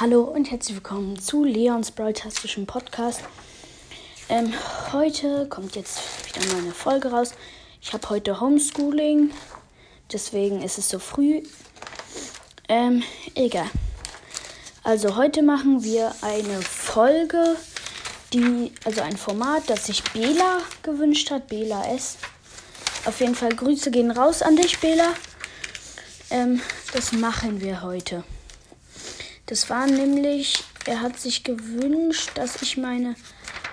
Hallo und herzlich willkommen zu Leons Brawl-tastischen Podcast. Ähm, heute kommt jetzt wieder mal eine Folge raus. Ich habe heute Homeschooling, deswegen ist es so früh. Ähm, egal. Also heute machen wir eine Folge, die, also ein Format, das sich Bela gewünscht hat, Bela S. Auf jeden Fall Grüße gehen raus an dich, Bela. Ähm, das machen wir heute. Das war nämlich, er hat sich gewünscht, dass ich meine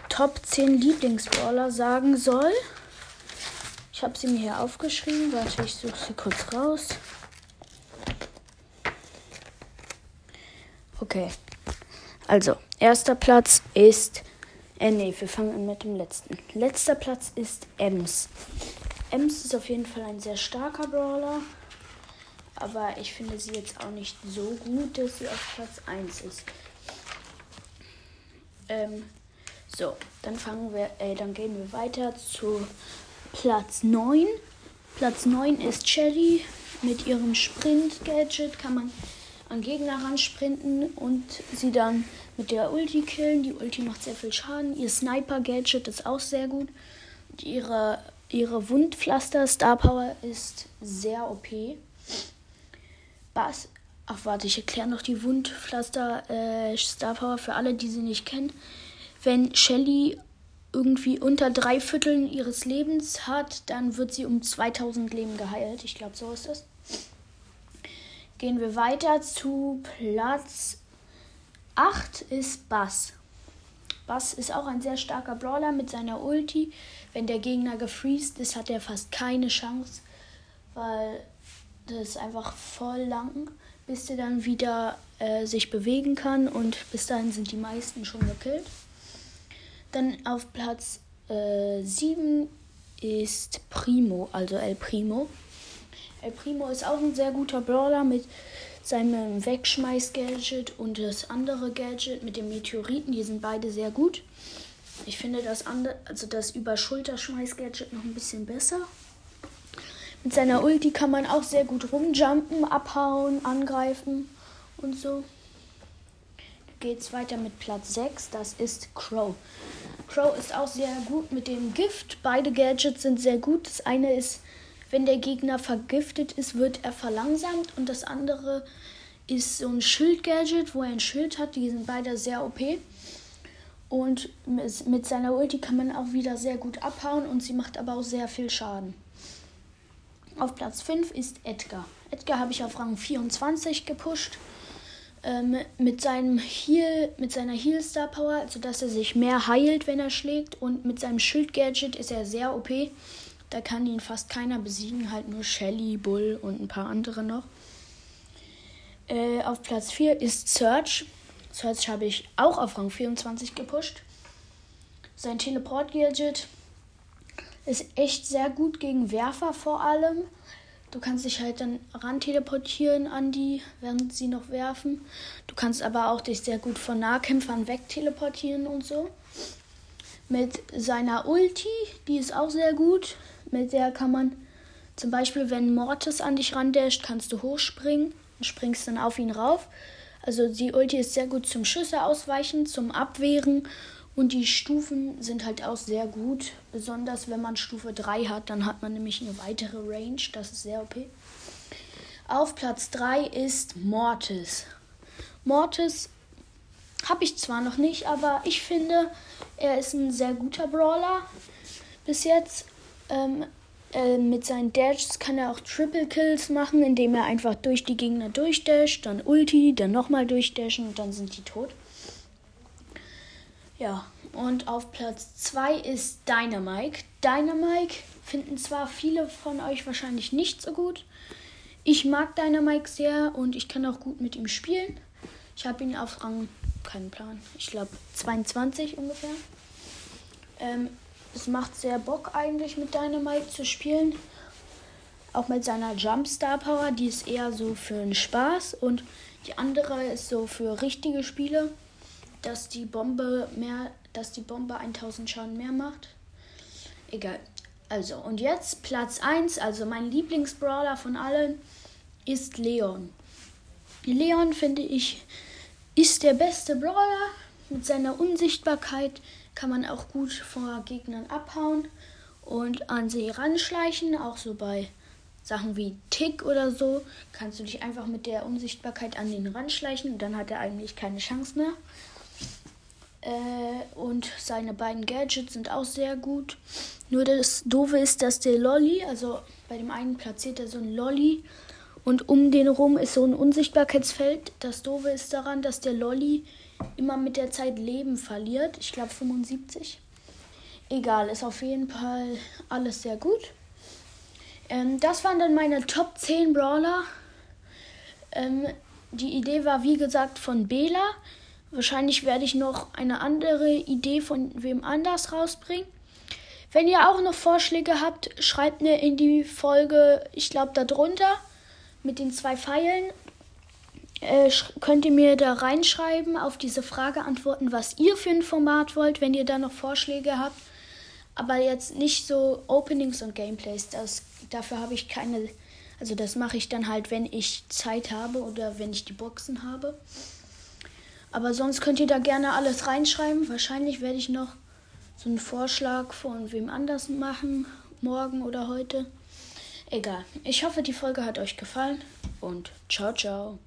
Top 10 Lieblingsbrawler sagen soll. Ich habe sie mir hier aufgeschrieben. Warte, ich suche sie kurz raus. Okay. Also, erster Platz ist. Äh, nee, wir fangen an mit dem letzten. Letzter Platz ist Ems. Ems ist auf jeden Fall ein sehr starker Brawler. Aber ich finde sie jetzt auch nicht so gut, dass sie auf Platz 1 ist. Ähm, so, dann fangen wir, äh, dann gehen wir weiter zu Platz 9. Platz 9 ist Shelly. Mit ihrem Sprint-Gadget kann man an Gegner ran sprinten und sie dann mit der Ulti killen. Die Ulti macht sehr viel Schaden. Ihr Sniper-Gadget ist auch sehr gut. Und ihre, ihre Wundpflaster-Star Power ist sehr OP. Bass. Ach, warte, ich erkläre noch die Wundpflaster äh, Star Power für alle, die sie nicht kennen. Wenn Shelly irgendwie unter drei Vierteln ihres Lebens hat, dann wird sie um 2000 Leben geheilt. Ich glaube, so ist es. Gehen wir weiter zu Platz 8 ist Bass. Bass ist auch ein sehr starker Brawler mit seiner Ulti. Wenn der Gegner gefreezed ist, hat er fast keine Chance, weil das ist einfach voll lang, bis der dann wieder äh, sich bewegen kann und bis dahin sind die meisten schon gekillt. Dann auf Platz äh, 7 ist Primo, also El Primo. El Primo ist auch ein sehr guter Brawler mit seinem Wegschmeiß-Gadget und das andere Gadget mit dem Meteoriten. Die sind beide sehr gut. Ich finde das andere, also das Überschulterschmeiß-Gadget noch ein bisschen besser. Mit seiner Ulti kann man auch sehr gut rumjumpen, abhauen, angreifen und so. Geht's weiter mit Platz 6, das ist Crow. Crow ist auch sehr gut mit dem Gift. Beide Gadgets sind sehr gut. Das eine ist, wenn der Gegner vergiftet ist, wird er verlangsamt und das andere ist so ein Schild-Gadget, wo er ein Schild hat. Die sind beide sehr OP. Und mit seiner Ulti kann man auch wieder sehr gut abhauen und sie macht aber auch sehr viel Schaden. Auf Platz 5 ist Edgar. Edgar habe ich auf Rang 24 gepusht. Ähm, mit seinem Heal, mit seiner Heal Star Power, also dass er sich mehr heilt, wenn er schlägt. Und mit seinem Schild Gadget ist er sehr OP. Da kann ihn fast keiner besiegen, halt nur Shelly, Bull und ein paar andere noch. Äh, auf Platz 4 ist Search. Search habe ich auch auf Rang 24 gepusht. Sein Teleport-Gadget ist echt sehr gut gegen Werfer vor allem. Du kannst dich halt dann ran teleportieren an die, während sie noch werfen. Du kannst aber auch dich sehr gut von Nahkämpfern wegteleportieren und so. Mit seiner Ulti, die ist auch sehr gut. Mit der kann man zum Beispiel, wenn Mortis an dich randasht, kannst du hochspringen und springst dann auf ihn rauf. Also die Ulti ist sehr gut zum Schüsse ausweichen, zum Abwehren und die Stufen sind halt auch sehr gut. Besonders wenn man Stufe 3 hat, dann hat man nämlich eine weitere Range. Das ist sehr OP. Auf Platz 3 ist Mortis. Mortis habe ich zwar noch nicht, aber ich finde, er ist ein sehr guter Brawler bis jetzt. Ähm, äh, mit seinen Dashs kann er auch Triple Kills machen, indem er einfach durch die Gegner durchdasht, dann Ulti, dann nochmal durchdashen und dann sind die tot. Ja, und auf Platz 2 ist Dynamike. Dynamike finden zwar viele von euch wahrscheinlich nicht so gut. Ich mag Dynamike sehr und ich kann auch gut mit ihm spielen. Ich habe ihn auf Rang, keinen Plan, ich glaube 22 ungefähr. Ähm, es macht sehr Bock eigentlich mit Dynamite zu spielen. Auch mit seiner Jump Star Power, die ist eher so für den Spaß und die andere ist so für richtige Spiele dass die Bombe mehr, dass die Bombe 1000 Schaden mehr macht. Egal. Also, und jetzt Platz 1, also mein Lieblingsbrawler von allen, ist Leon. Leon finde ich ist der beste Brawler. Mit seiner Unsichtbarkeit kann man auch gut vor Gegnern abhauen und an sie ranschleichen. Auch so bei Sachen wie Tick oder so kannst du dich einfach mit der Unsichtbarkeit an den ranschleichen und dann hat er eigentlich keine Chance mehr. Äh, und seine beiden Gadgets sind auch sehr gut. Nur das Doofe ist, dass der Lolly, also bei dem einen platziert er so ein Lolly und um den rum ist so ein Unsichtbarkeitsfeld. Das Doofe ist daran, dass der Lolly immer mit der Zeit Leben verliert. Ich glaube 75. Egal, ist auf jeden Fall alles sehr gut. Ähm, das waren dann meine Top 10 Brawler. Ähm, die Idee war wie gesagt von Bela. Wahrscheinlich werde ich noch eine andere Idee von wem anders rausbringen. Wenn ihr auch noch Vorschläge habt, schreibt mir in die Folge, ich glaube, darunter mit den zwei Pfeilen. Äh, könnt ihr mir da reinschreiben, auf diese Frage antworten, was ihr für ein Format wollt, wenn ihr da noch Vorschläge habt. Aber jetzt nicht so Openings und Gameplays. Das, dafür habe ich keine. Also das mache ich dann halt, wenn ich Zeit habe oder wenn ich die Boxen habe. Aber sonst könnt ihr da gerne alles reinschreiben. Wahrscheinlich werde ich noch so einen Vorschlag von wem anders machen, morgen oder heute. Egal. Ich hoffe, die Folge hat euch gefallen und ciao, ciao.